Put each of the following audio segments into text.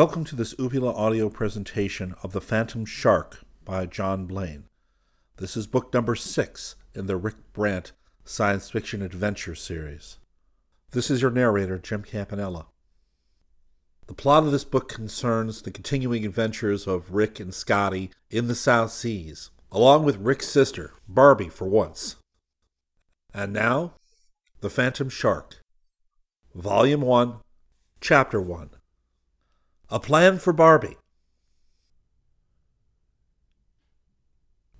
Welcome to this Uvula audio presentation of The Phantom Shark by John Blaine. This is book number six in the Rick Brant Science Fiction Adventure series. This is your narrator, Jim Campanella. The plot of this book concerns the continuing adventures of Rick and Scotty in the South Seas, along with Rick's sister, Barbie, for once. And now, The Phantom Shark, Volume 1, Chapter 1. A Plan for Barbie.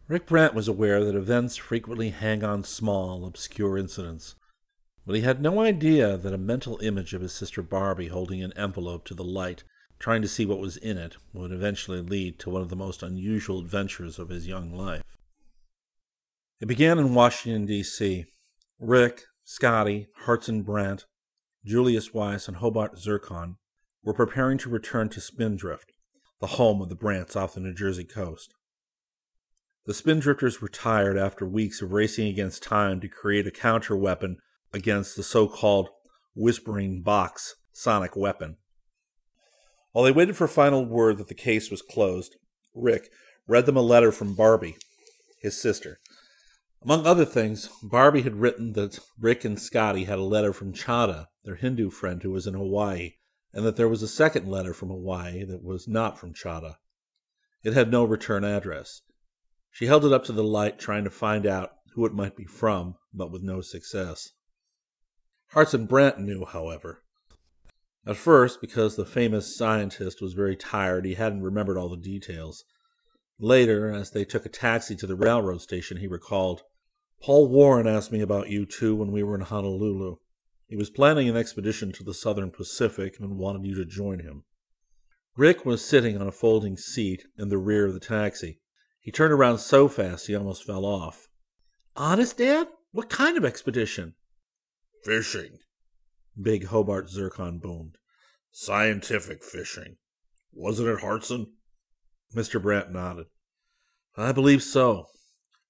Rick Brant was aware that events frequently hang on small, obscure incidents, but he had no idea that a mental image of his sister Barbie holding an envelope to the light, trying to see what was in it, would eventually lead to one of the most unusual adventures of his young life. It began in Washington, D.C. Rick, Scotty, Hartson Brant, Julius Weiss, and Hobart Zircon were preparing to return to Spindrift, the home of the Brants off the New Jersey coast. The Spindrifters were tired after weeks of racing against time to create a counter weapon against the so called Whispering Box sonic weapon. While they waited for final word that the case was closed, Rick read them a letter from Barbie, his sister. Among other things, Barbie had written that Rick and Scotty had a letter from Chada, their Hindu friend who was in Hawaii, and that there was a second letter from Hawaii that was not from Chada. It had no return address. She held it up to the light, trying to find out who it might be from, but with no success. Hartson Brant knew, however. At first, because the famous scientist was very tired, he hadn't remembered all the details. Later, as they took a taxi to the railroad station, he recalled, Paul Warren asked me about you two when we were in Honolulu. He was planning an expedition to the southern Pacific and wanted you to join him. Rick was sitting on a folding seat in the rear of the taxi. He turned around so fast he almost fell off. Honest, Dad? What kind of expedition? Fishing, Big Hobart Zircon boomed. Scientific fishing. Wasn't it, Hartson? Mr. Brant nodded. I believe so.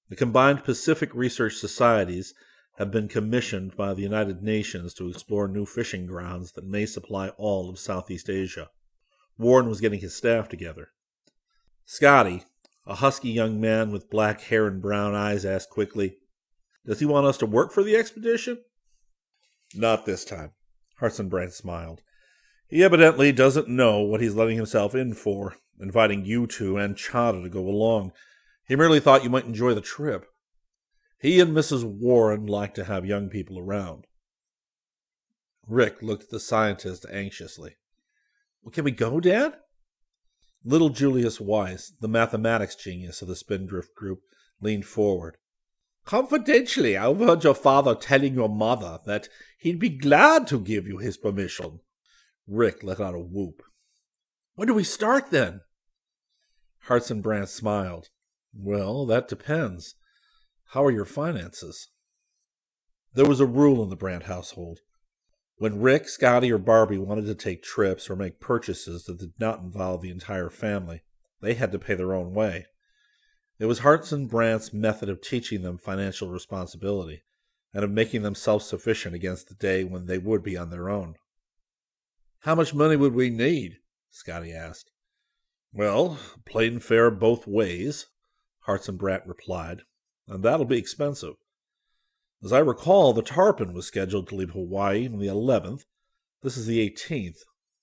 The combined Pacific Research Societies have been commissioned by the United Nations to explore new fishing grounds that may supply all of Southeast Asia. Warren was getting his staff together. Scotty, a husky young man with black hair and brown eyes, asked quickly, Does he want us to work for the expedition? Not this time, Hartson Brant smiled. He evidently doesn't know what he's letting himself in for, inviting you two and Chada to go along. He merely thought you might enjoy the trip. He and Mrs. Warren like to have young people around. Rick looked at the scientist anxiously. Well, can we go, Dad? Little Julius Weiss, the mathematics genius of the Spindrift group, leaned forward. Confidentially, I overheard your father telling your mother that he'd be glad to give you his permission. Rick let out a whoop. When do we start, then? Hartson Brant smiled. Well, that depends. How are your finances? There was a rule in the Brant household. When Rick, Scotty, or Barbie wanted to take trips or make purchases that did not involve the entire family, they had to pay their own way. It was Hartson Brant's method of teaching them financial responsibility and of making them self sufficient against the day when they would be on their own. How much money would we need? Scotty asked. Well, plane fare both ways, Hartson Brant replied, and that'll be expensive. As I recall, the Tarpon was scheduled to leave Hawaii on the 11th. This is the 18th.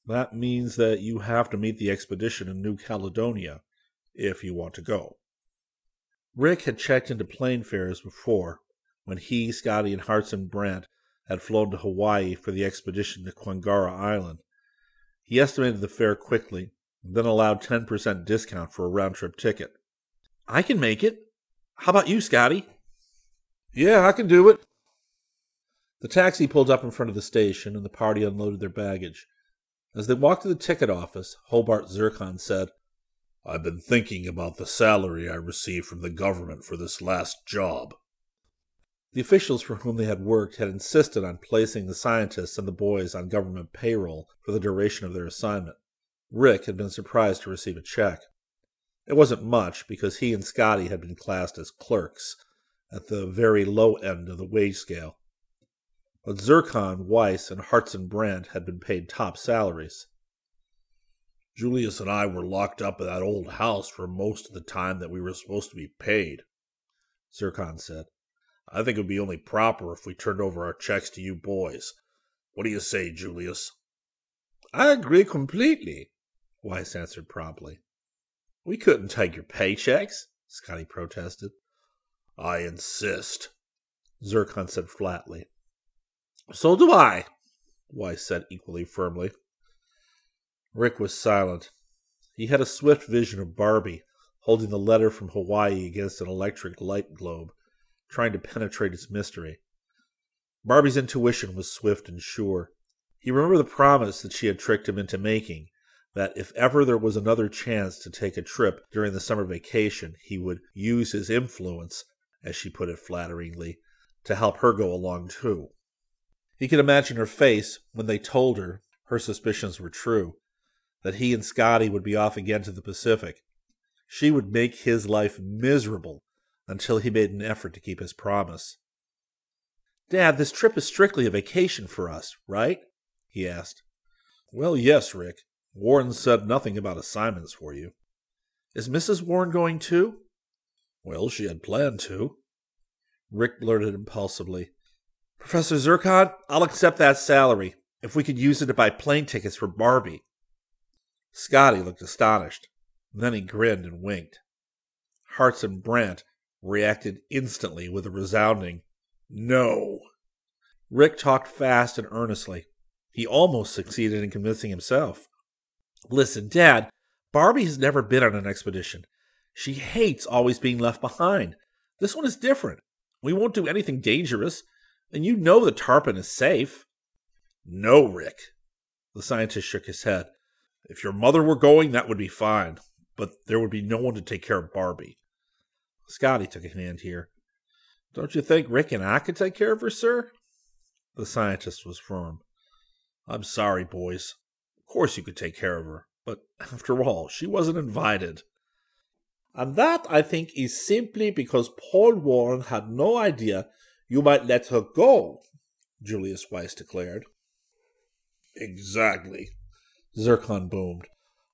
That means that you have to meet the expedition in New Caledonia if you want to go. Rick had checked into plane fares before, when he, Scotty, and Hartson Brant had flown to Hawaii for the expedition to Kwangara Island. He estimated the fare quickly, and then allowed 10% discount for a round trip ticket. I can make it, How about you, Scotty? Yeah, I can do it. The taxi pulled up in front of the station, and the party unloaded their baggage. As they walked to the ticket office, Hobart Zircon said, I've been thinking about the salary I received from the government for this last job. The officials for whom they had worked had insisted on placing the scientists and the boys on government payroll for the duration of their assignment. Rick had been surprised to receive a check. It wasn't much because he and Scotty had been classed as clerks at the very low end of the wage scale. But Zircon, Weiss, and Hartson Brant had been paid top salaries. Julius and I were locked up in that old house for most of the time that we were supposed to be paid, Zircon said. I think it would be only proper if we turned over our checks to you boys. What do you say, Julius? I agree completely, Weiss answered promptly. We couldn't take your paychecks, Scotty protested. I insist, Zircon said flatly. So do I, Weiss said equally firmly. Rick was silent. He had a swift vision of Barbie holding the letter from Hawaii against an electric light globe, trying to penetrate its mystery. Barbie's intuition was swift and sure. He remembered the promise that she had tricked him into making that if ever there was another chance to take a trip during the summer vacation, he would use his influence, as she put it flatteringly, to help her go along too. He could imagine her face when they told her her suspicions were true, that he and Scotty would be off again to the Pacific. She would make his life miserable until he made an effort to keep his promise. Dad, this trip is strictly a vacation for us, right? he asked. Well, yes, Rick. Warren said nothing about assignments for you. Is Mrs. Warren going too? Well, she had planned to. Rick blurted impulsively. Professor Zircon, I'll accept that salary if we could use it to buy plane tickets for Barbie. Scotty looked astonished. Then he grinned and winked. Hartson Brant reacted instantly with a resounding no. Rick talked fast and earnestly. He almost succeeded in convincing himself. Listen, Dad, Barbie has never been on an expedition. She hates always being left behind. This one is different. We won't do anything dangerous, and you know the tarpon is safe. No, Rick. The scientist shook his head. If your mother were going, that would be fine, but there would be no one to take care of Barbie. Scotty took a hand here. Don't you think Rick and I could take care of her, sir? The scientist was firm. I'm sorry, boys. Course you could take care of her, but after all, she wasn't invited. And that, I think, is simply because Paul Warren had no idea you might let her go, Julius Weiss declared. Exactly, Zircon boomed.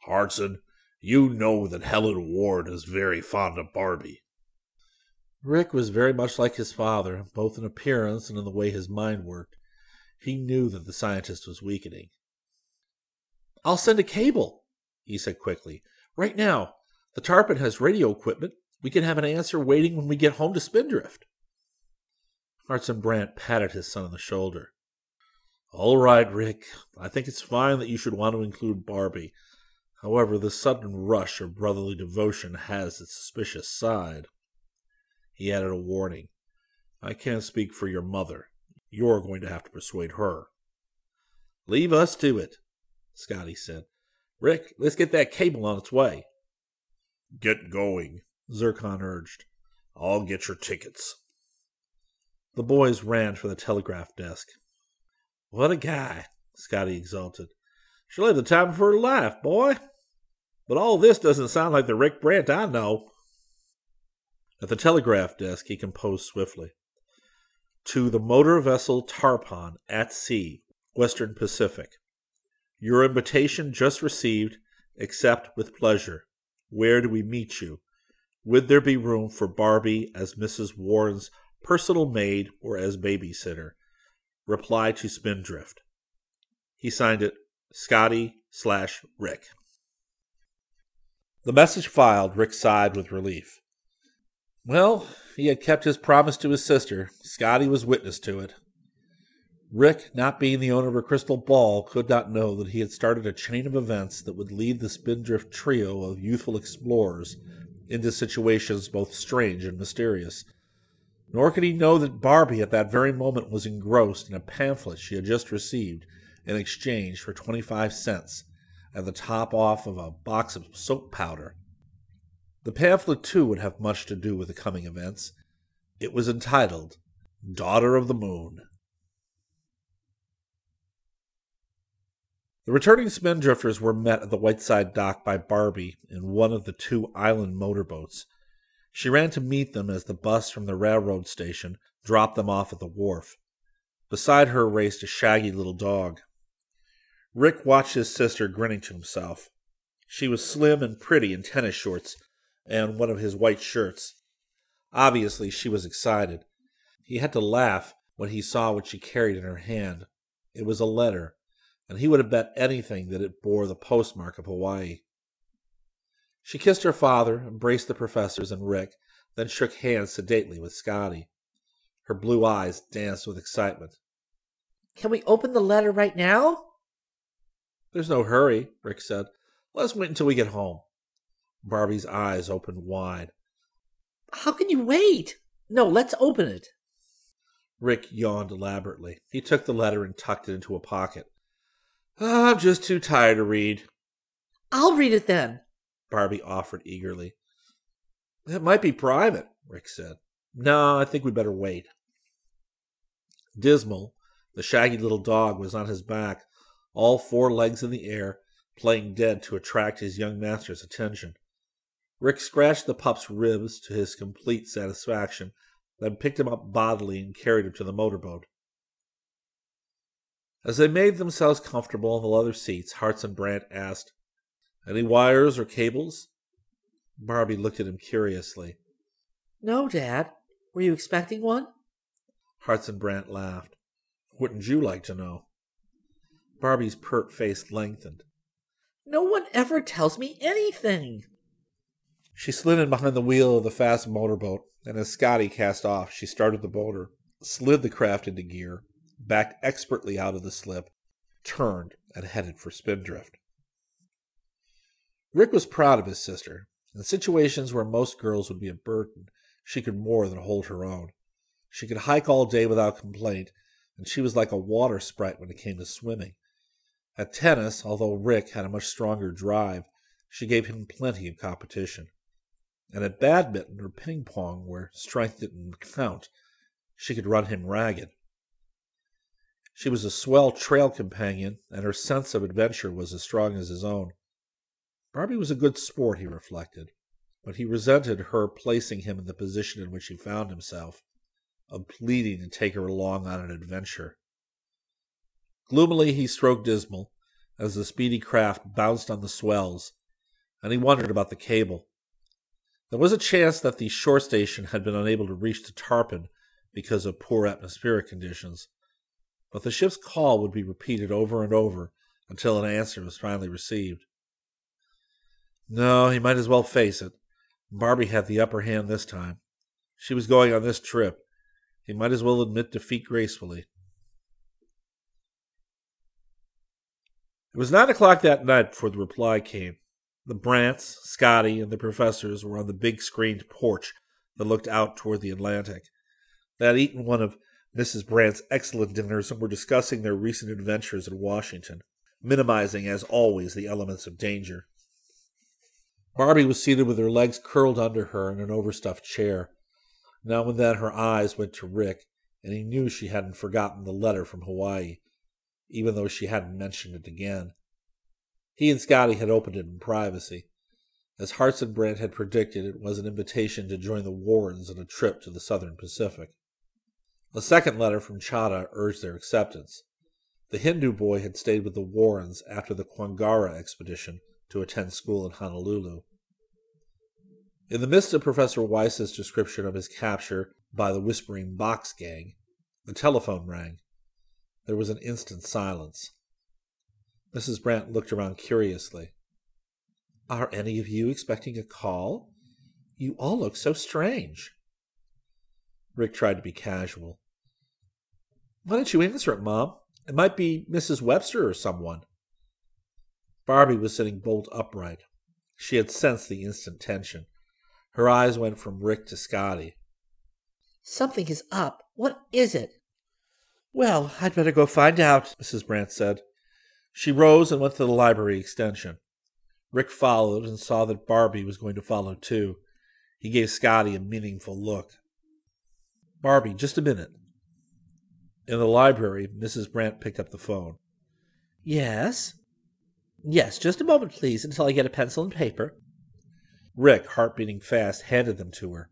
Hartson, you know that Helen Warren is very fond of Barbie. Rick was very much like his father, both in appearance and in the way his mind worked. He knew that the scientist was weakening. I'll send a cable, he said quickly. Right now. The Tarpon has radio equipment. We can have an answer waiting when we get home to Spindrift. Hartson Brant patted his son on the shoulder. All right, Rick. I think it's fine that you should want to include Barbie. However, the sudden rush of brotherly devotion has its suspicious side. He added a warning. I can't speak for your mother. You're going to have to persuade her. Leave us to it, Scotty said. Rick, let's get that cable on its way. Get going, Zircon urged. I'll get your tickets. The boys ran for the telegraph desk. What a guy, Scotty exulted. She'll have the time of her life, boy. But all this doesn't sound like the Rick Brant I know. At the telegraph desk, he composed swiftly. To the motor vessel Tarpon at sea, Western Pacific. Your invitation just received. Accept with pleasure. Where do we meet you? Would there be room for Barbie as Mrs. Warren's personal maid or as babysitter? Reply to Spindrift. He signed it Scotty slash Rick. The message filed, Rick sighed with relief. Well, he had kept his promise to his sister. Scotty was witness to it. Rick, not being the owner of a crystal ball, could not know that he had started a chain of events that would lead the Spindrift trio of youthful explorers into situations both strange and mysterious. Nor could he know that Barbie at that very moment was engrossed in a pamphlet she had just received in exchange for 25 cents and the top off of a box of soap powder. The pamphlet, too, would have much to do with the coming events. It was entitled Daughter of the Moon. The returning spindrifters were met at the Whiteside dock by Barbie in one of the two island motorboats. She ran to meet them as the bus from the railroad station dropped them off at the wharf. Beside her raced a shaggy little dog. Rick watched his sister grinning to himself. She was slim and pretty in tennis shorts and one of his white shirts. Obviously, she was excited. He had to laugh when he saw what she carried in her hand. It was a letter and he would have bet anything that it bore the postmark of Hawaii. She kissed her father, embraced the professors and Rick, then shook hands sedately with Scotty. Her blue eyes danced with excitement. Can we open the letter right now? There's no hurry, Rick said. Let's wait until we get home. Barbie's eyes opened wide. How can you wait? No, let's open it. Rick yawned elaborately. He took the letter and tucked it into a pocket. Ah, I'm just too tired to read. I'll read it then, Barbie offered eagerly. It might be private, Rick said. No, I think we'd better wait. Dismal, the shaggy little dog, was on his back, all four legs in the air, playing dead to attract his young master's attention. Rick scratched the pup's ribs to his complete satisfaction, then picked him up bodily and carried him to the motorboat. As they made themselves comfortable in the leather seats, Hartson Brant asked, Any wires or cables? Barbie looked at him curiously. No, Dad. Were you expecting one? Hartson Brant laughed. Wouldn't you like to know? Barbie's pert face lengthened. No one ever tells me anything. She slid in behind the wheel of the fast motorboat, and as Scotty cast off, she started the motor, slid the craft into gear, backed expertly out of the slip, turned, and headed for Spindrift. Rick was proud of his sister. In situations where most girls would be a burden, she could more than hold her own. She could hike all day without complaint, and she was like a water sprite when it came to swimming. At tennis, although Rick had a much stronger drive, she gave him plenty of competition. And at badminton or ping pong, where strength didn't count, she could run him ragged. She was a swell trail companion, and her sense of adventure was as strong as his own. Barbie was a good sport, he reflected, but he resented her placing him in the position in which he found himself, of pleading to take her along on an adventure. Gloomily he stroked Dismal as the speedy craft bounced on the swells, and he wondered about the cable. There was a chance that the shore station had been unable to reach the tarpon because of poor atmospheric conditions, but the ship's call would be repeated over and over until an answer was finally received. No, he might as well face it. Barbie had the upper hand this time. She was going on this trip. He might as well admit defeat gracefully. It was nine o'clock that night before the reply came. The Brants, Scotty, and the professors were on the big screened porch that looked out toward the Atlantic. They had eaten one of Mrs. Brant's excellent dinners and were discussing their recent adventures in Washington, minimizing, as always, the elements of danger. Barbie was seated with her legs curled under her in an overstuffed chair. Now and then her eyes went to Rick, and he knew she hadn't forgotten the letter from Hawaii, even though she hadn't mentioned it again. He and Scotty had opened it in privacy. As Hartson Brant had predicted, it was an invitation to join the Warrens on a trip to the Southern Pacific. A second letter from Chada urged their acceptance. The Hindu boy had stayed with the Warrens after the Kwangara expedition to attend school in Honolulu. In the midst of Professor Weiss's description of his capture by the Whispering Box Gang, the telephone rang. There was an instant silence. Mrs. Brant looked around curiously. Are any of you expecting a call? You all look so strange. Rick tried to be casual. Why don't you answer it, Mom? It might be Mrs. Webster or someone. Barbie was sitting bolt upright. She had sensed the instant tension. Her eyes went from Rick to Scotty. Something is up. What is it? Well, I'd better go find out, Mrs. Brant said. She rose and went to the library extension. Rick followed and saw that Barbie was going to follow too. He gave Scotty a meaningful look. Barbie, just a minute. In the library, Mrs. Brant picked up the phone. Yes? Yes, just a moment, please, until I get a pencil and paper. Rick, heart beating fast, handed them to her.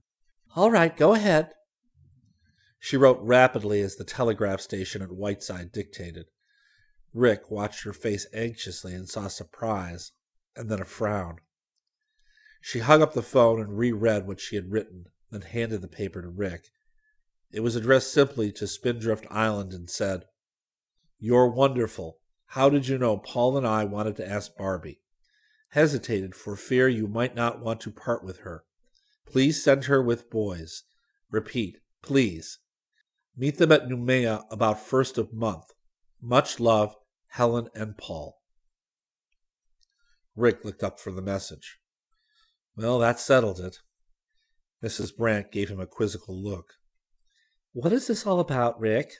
All right, go ahead. She wrote rapidly as the telegraph station at Whiteside dictated. Rick watched her face anxiously and saw surprise, and then a frown. She hung up the phone and reread what she had written, then handed the paper to Rick. It was addressed simply to Spindrift Island and said, You're wonderful. How did you know Paul and I wanted to ask Barbie? Hesitated for fear you might not want to part with her. Please send her with boys. Repeat, please. Meet them at Noumea about first of month. Much love, Helen and Paul. Rick looked up for the message. Well, that settled it. Mrs. Brant gave him a quizzical look. What is this all about, Rick?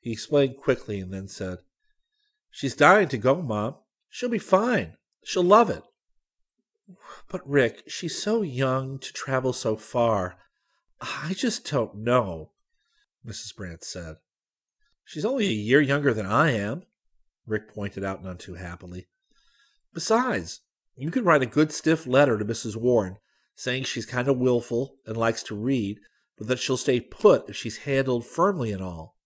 He explained quickly and then said, She's dying to go, Mom. She'll be fine. She'll love it. But, Rick, she's so young to travel so far. I just don't know. Mrs. Brant said. She's only a year younger than I am, Rick pointed out none too happily. Besides, you can write a good stiff letter to Mrs. Warren saying she's kind of willful and likes to read, but that she'll stay put if she's handled firmly and all.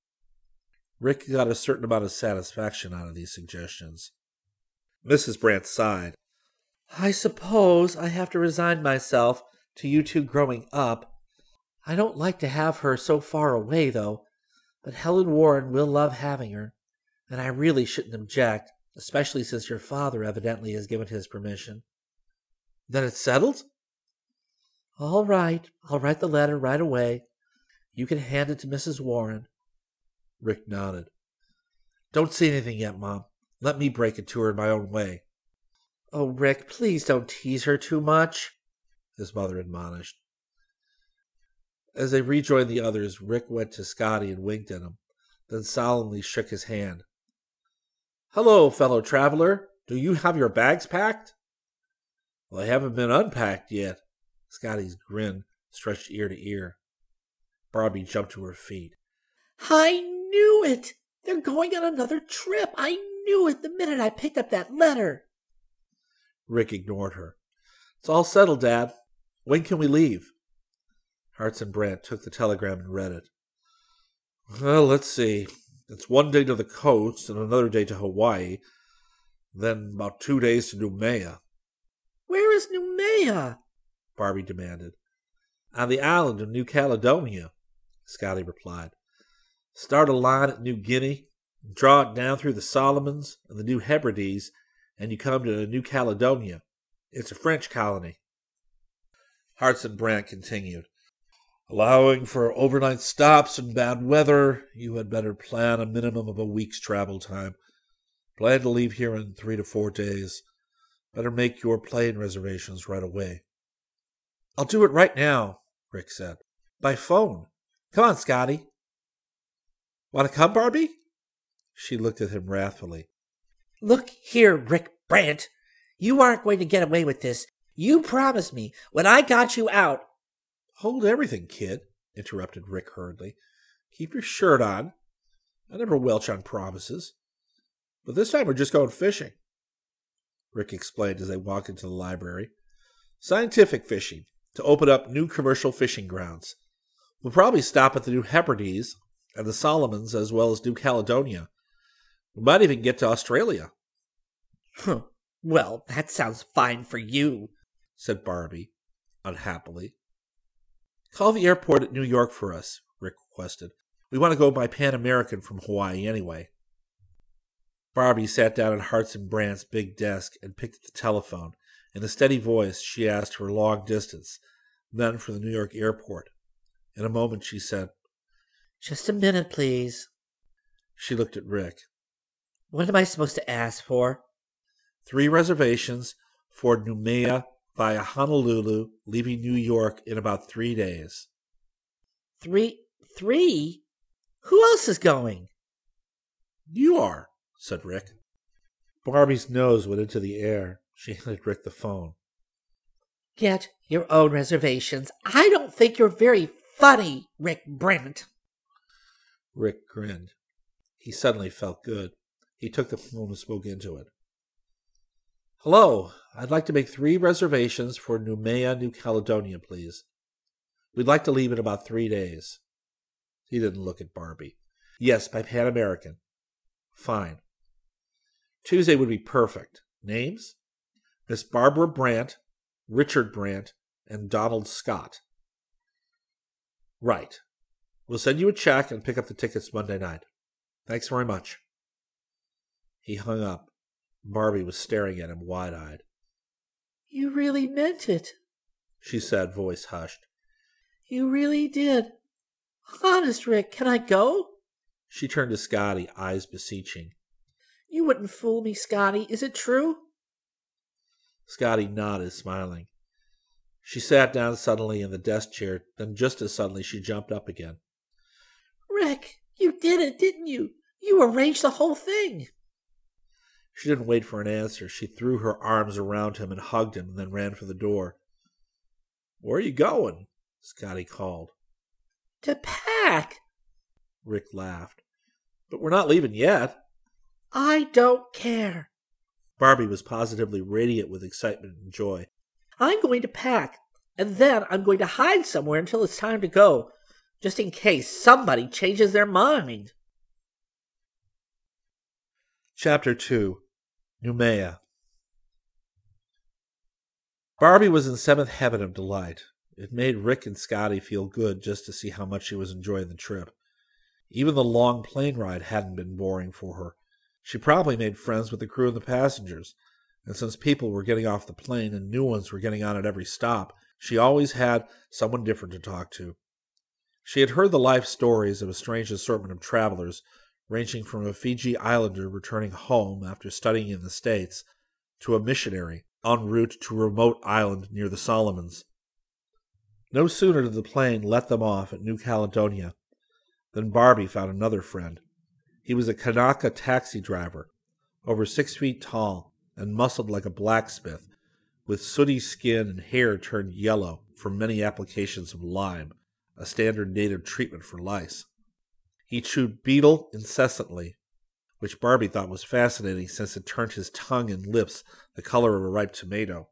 Rick got a certain amount of satisfaction out of these suggestions. Mrs. Brant sighed. I suppose I have to resign myself to you two growing up I don't like to have her so far away, though, but Helen Warren will love having her, and I really shouldn't object, especially since your father evidently has given his permission. Then it's settled? All right. I'll write the letter right away. You can hand it to Mrs. Warren. Rick nodded. Don't say anything yet, Mom. Let me break it to her in my own way. Oh, Rick, please don't tease her too much, his mother admonished. As they rejoined the others, Rick went to Scotty and winked at him, then solemnly shook his hand. Hello, fellow traveler. Do you have your bags packed? Well, they haven't been unpacked yet. Scotty's grin stretched ear to ear. Barbie jumped to her feet. I knew it! They're going on another trip. I knew it the minute I picked up that letter. Rick ignored her. It's all settled, Dad. When can we leave? Hartson Brant took the telegram and read it. Well, let's see. It's one day to the coast and another day to Hawaii, then about two days to Noumea. Where is Noumea? Barbie demanded. On the island of New Caledonia, Scotty replied. Start a line at New Guinea, draw it down through the Solomons and the New Hebrides, and you come to New Caledonia. It's a French colony. Hartson Brant continued. Allowing for overnight stops and bad weather, you had better plan a minimum of a week's travel time. Plan to leave here in three to four days. Better make your plane reservations right away. I'll do it right now, Rick said. By phone. Come on, Scotty. Want to come, Barbie? She looked at him wrathfully. Look here, Rick Brant. You aren't going to get away with this. You promised me when I got you out Hold everything, kid, interrupted Rick hurriedly. Keep your shirt on. I never welch on promises. But this time we're just going fishing. Rick explained as they walked into the library. Scientific fishing, to open up new commercial fishing grounds. We'll probably stop at the New Hebrides and the Solomons as well as New Caledonia. We might even get to Australia. well, that sounds fine for you, said Barbie, unhappily. Call the airport at New York for us, Rick requested. We want to go by Pan American from Hawaii anyway. Barbie sat down at Hartson Brant's big desk and picked up the telephone. In a steady voice, she asked for long distance, then for the New York airport. In a moment, she said, Just a minute, please. She looked at Rick. What am I supposed to ask for? Three reservations for Noumea, via Honolulu, leaving New York in about three days. Three? Three? Who else is going? You are, said Rick. Barbie's nose went into the air. She handed Rick the phone. Get your own reservations. I don't think you're very funny, Rick Brant. Rick grinned. He suddenly felt good. He took the phone and spoke into it. Hello, I'd like to make three reservations for Noumea, New Caledonia, please. We'd like to leave in about three days. He didn't look at Barbie. Yes, by Pan American. Fine. Tuesday would be perfect. Names? Miss Barbara Brant, Richard Brant, and Donald Scott. Right. We'll send you a check and pick up the tickets Monday night. Thanks very much. He hung up. Barbie was staring at him wide eyed. You really meant it, she said, voice hushed. You really did. Honest, Rick, can I go? She turned to Scotty, eyes beseeching. You wouldn't fool me, Scotty. Is it true? Scotty nodded, smiling. She sat down suddenly in the desk chair, then just as suddenly she jumped up again. Rick, you did it, didn't you? You arranged the whole thing. She didn't wait for an answer. She threw her arms around him and hugged him, and then ran for the door. Where are you going? Scotty called. To pack. Rick laughed. But we're not leaving yet. I don't care. Barbie was positively radiant with excitement and joy. I'm going to pack, and then I'm going to hide somewhere until it's time to go, just in case somebody changes their mind. Chapter 2 Noumea Barbie was in seventh heaven of delight. It made Rick and Scotty feel good just to see how much she was enjoying the trip. Even the long plane ride hadn't been boring for her. She probably made friends with the crew and the passengers, and since people were getting off the plane and new ones were getting on at every stop, she always had someone different to talk to. She had heard the life stories of a strange assortment of travelers, ranging from a Fiji islander returning home after studying in the States to a missionary en route to a remote island near the Solomons. No sooner did the plane let them off at New Caledonia than Barbie found another friend. He was a Kanaka taxi driver, over six feet tall and muscled like a blacksmith, with sooty skin and hair turned yellow from many applications of lime, a standard native treatment for lice. He chewed betel incessantly, which Barbie thought was fascinating since it turned his tongue and lips the color of a ripe tomato.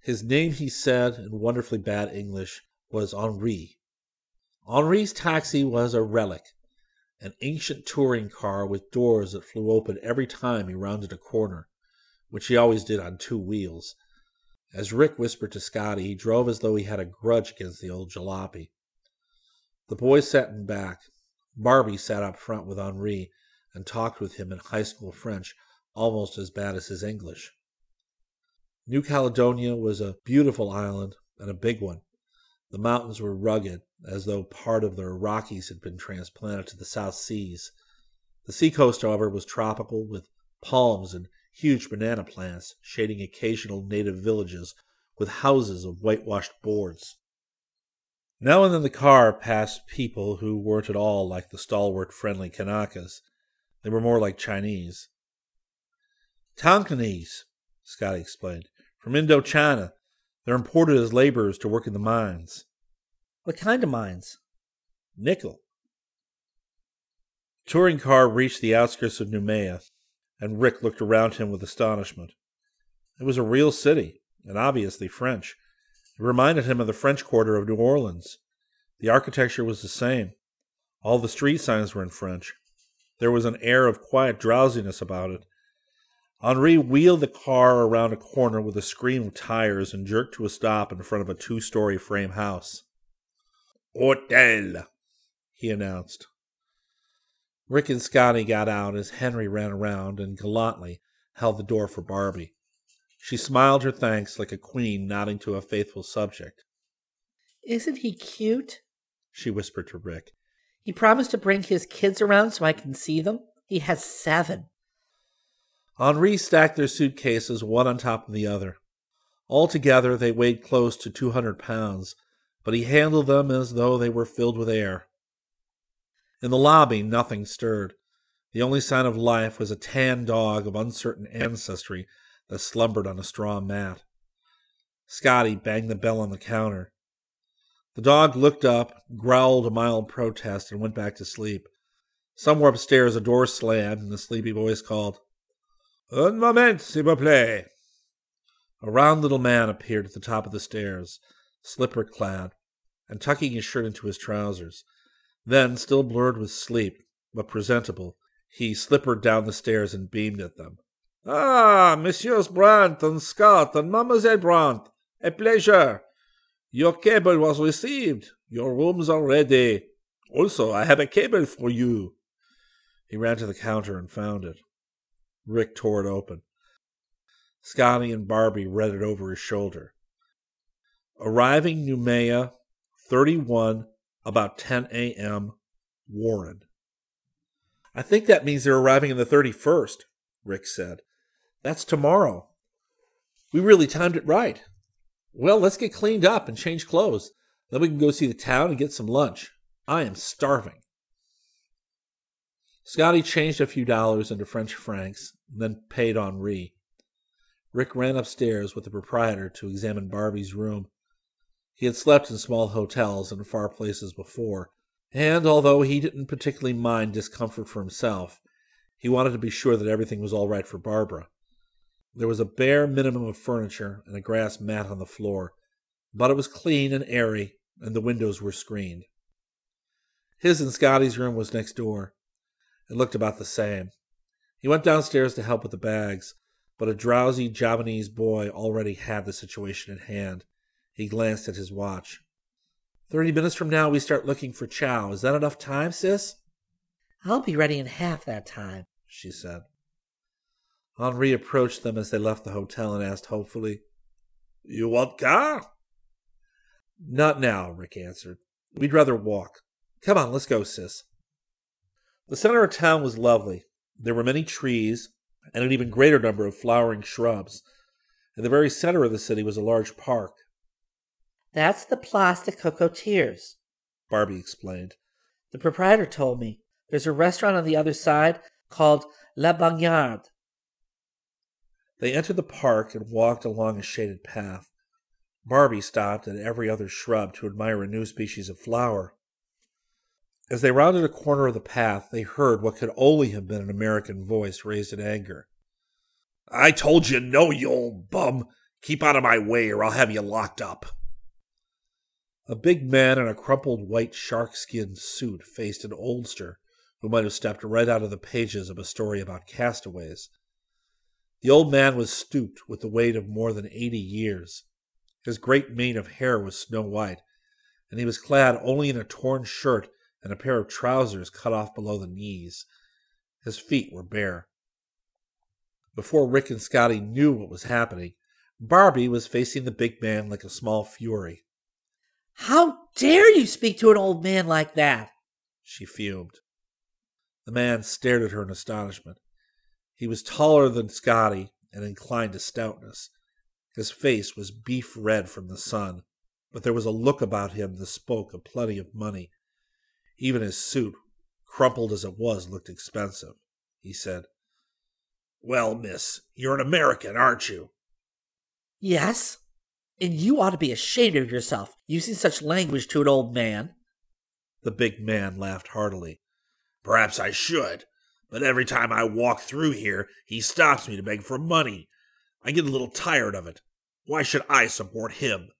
His name, he said in wonderfully bad English, was Henri. Henri's taxi was a relic, an ancient touring car with doors that flew open every time he rounded a corner, which he always did on two wheels. As Rick whispered to Scotty, he drove as though he had a grudge against the old jalopy. The boys sat in back. Barbie sat up front with Henri and talked with him in high school French, almost as bad as his English. New Caledonia was a beautiful island and a big one. The mountains were rugged, as though part of the Rockies had been transplanted to the South Seas. The seacoast, however, was tropical, with palms and huge banana plants shading occasional native villages with houses of whitewashed boards. Now and then the car passed people who weren't at all like the stalwart, friendly Kanakas. They were more like Chinese. Tonkinese, Scotty explained, from Indochina. They're imported as laborers to work in the mines. What kind of mines? Nickel. The touring car reached the outskirts of Noumea, and Rick looked around him with astonishment. It was a real city, and obviously French. It reminded him of the French Quarter of New Orleans. The architecture was the same. All the street signs were in French. There was an air of quiet drowsiness about it, Henri wheeled the car around a corner with a scream of tires and jerked to a stop in front of a two story frame house. Hotel, he announced. Rick and Scotty got out as Henri ran around and gallantly held the door for Barbie. She smiled her thanks like a queen nodding to a faithful subject. Isn't he cute? She whispered to Rick. He promised to bring his kids around so I can see them. He has seven. Henri stacked their suitcases one on top of the other. Altogether, they weighed close to 200 pounds, but he handled them as though they were filled with air. In the lobby, nothing stirred. The only sign of life was a tan dog of uncertain ancestry that slumbered on a straw mat. Scotty banged the bell on the counter. The dog looked up, growled a mild protest, and went back to sleep. Somewhere upstairs, a door slammed, and the sleepy voice called, Un moment, s'il vous plaît. A round little man appeared at the top of the stairs, slipper clad, and tucking his shirt into his trousers. Then, still blurred with sleep, but presentable, he slippered down the stairs and beamed at them. Ah, Messieurs Brant and Scott and Mademoiselle Brant, a pleasure. Your cable was received. Your rooms are ready. Also, I have a cable for you. He ran to the counter and found it. Rick tore it open. Scotty and Barbie read it over his shoulder. Arriving Noumea, 31, about 10 a.m., Warren. I think that means they're arriving in the 31st, Rick said. That's tomorrow. We really timed it right. Well, let's get cleaned up and change clothes. Then we can go see the town and get some lunch. I am starving. Scotty changed a few dollars into French francs, and then paid Henri. Rick ran upstairs with the proprietor to examine Barbie's room. He had slept in small hotels in far places before, and although he didn't particularly mind discomfort for himself, he wanted to be sure that everything was all right for Barbara. There was a bare minimum of furniture and a grass mat on the floor, but it was clean and airy, and the windows were screened. His and Scotty's room was next door. It looked about the same. He went downstairs to help with the bags, but a drowsy Javanese boy already had the situation at hand. He glanced at his watch. Thirty minutes from now, we start looking for Chow. Is that enough time, sis? I'll be ready in half that time, she said. Henri approached them as they left the hotel and asked hopefully, You want car? Not now, Rick answered. We'd rather walk. Come on, let's go, sis. The center of town was lovely. There were many trees and an even greater number of flowering shrubs. In the very center of the city was a large park. That's the Place des Cocotiers, Barbie explained. The proprietor told me. There's a restaurant on the other side called La Bagnarde. They entered the park and walked along a shaded path. Barbie stopped at every other shrub to admire a new species of flower. As they rounded a corner of the path, they heard what could only have been an American voice raised in anger. I told you no, you old bum. Keep out of my way or I'll have you locked up. A big man in a crumpled white shark-skin suit faced an oldster who might have stepped right out of the pages of a story about castaways. The old man was stooped with the weight of more than eighty years. His great mane of hair was snow white, and he was clad only in a torn shirt and a pair of trousers cut off below the knees. His feet were bare. Before Rick and Scotty knew what was happening, Barbie was facing the big man like a small fury. How dare you speak to an old man like that? She fumed. The man stared at her in astonishment. He was taller than Scotty and inclined to stoutness. His face was beef red from the sun, but there was a look about him that spoke of plenty of money. Even his suit, crumpled as it was, looked expensive. He said, Well, miss, you're an American, aren't you? Yes, and you ought to be ashamed of yourself, using such language to an old man. The big man laughed heartily. Perhaps I should, but every time I walk through here, he stops me to beg for money. I get a little tired of it. Why should I support him?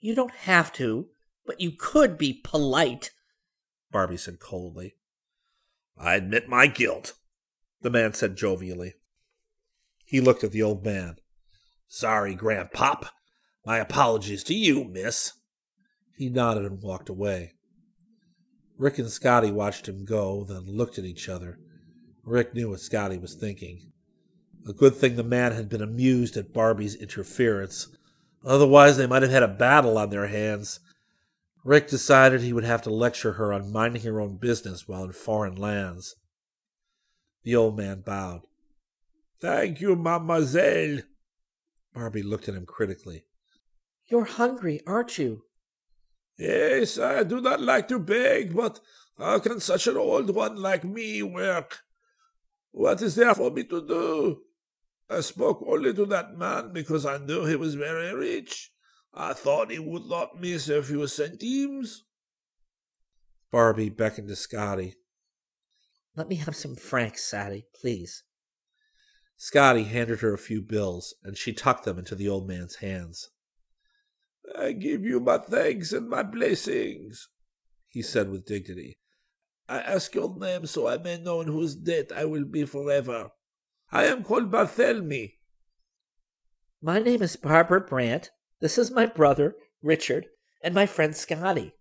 You don't have to, but you could be polite, Barbie said coldly. I admit my guilt, the man said jovially. He looked at the old man. Sorry, Grandpop. My apologies to you, miss. He nodded and walked away. Rick and Scotty watched him go, then looked at each other. Rick knew what Scotty was thinking. A good thing the man had been amused at Barbie's interference. Otherwise, they might have had a battle on their hands. Rick decided he would have to lecture her on minding her own business while in foreign lands. The old man bowed. Thank you, mademoiselle. Barbie looked at him critically. You're hungry, aren't you? Yes, I do not like to beg, but how can such an old one like me work? What is there for me to do? I spoke only to that man because I knew he was very rich. I thought he would not miss a few centimes. Barby beckoned to Scotty. Let me have some francs, Sadie, please. Scotty handed her a few bills, and she tucked them into the old man's hands. I give you my thanks and my blessings, he said with dignity. I ask your name so I may know in whose debt I will be forever. I am called Barthélemy. My name is Barbara Brant. This is my brother, Richard, and my friend Scotty.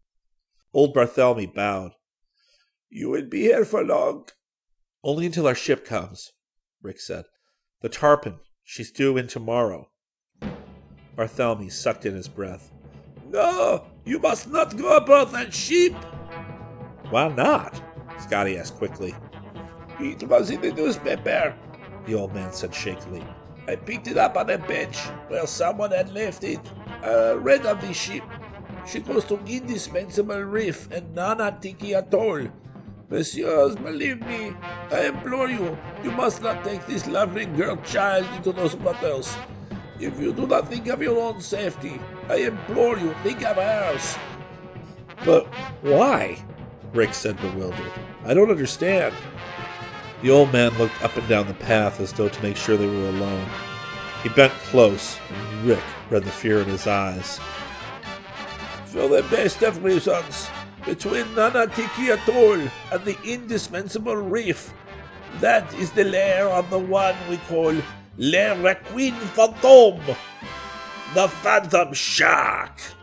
Old Barthélemy bowed. You will be here for long? Only until our ship comes, Rick said. The tarpon, she's due in tomorrow. Barthélemy sucked in his breath. No, you must not go aboard that sheep. Why not? Scotty asked quickly. It was in the newspaper, the old man said shakily. I picked it up on a bench where someone had left it. I read of the ship. She goes to indispensable reef and Nana Tiki Atoll. Messieurs, believe me, I implore you, you must not take this lovely girl child into those waters. If you do not think of your own safety, I implore you, think of ours. But why? Rick said, bewildered. I don't understand. The old man looked up and down the path as though to make sure they were alone. He bent close, and Rick read the fear in his eyes. For the best of reasons, between Nanatiki Atoll and the indispensable reef, that is the lair of the one we call Le Requin Fantôme, the Phantom Shark.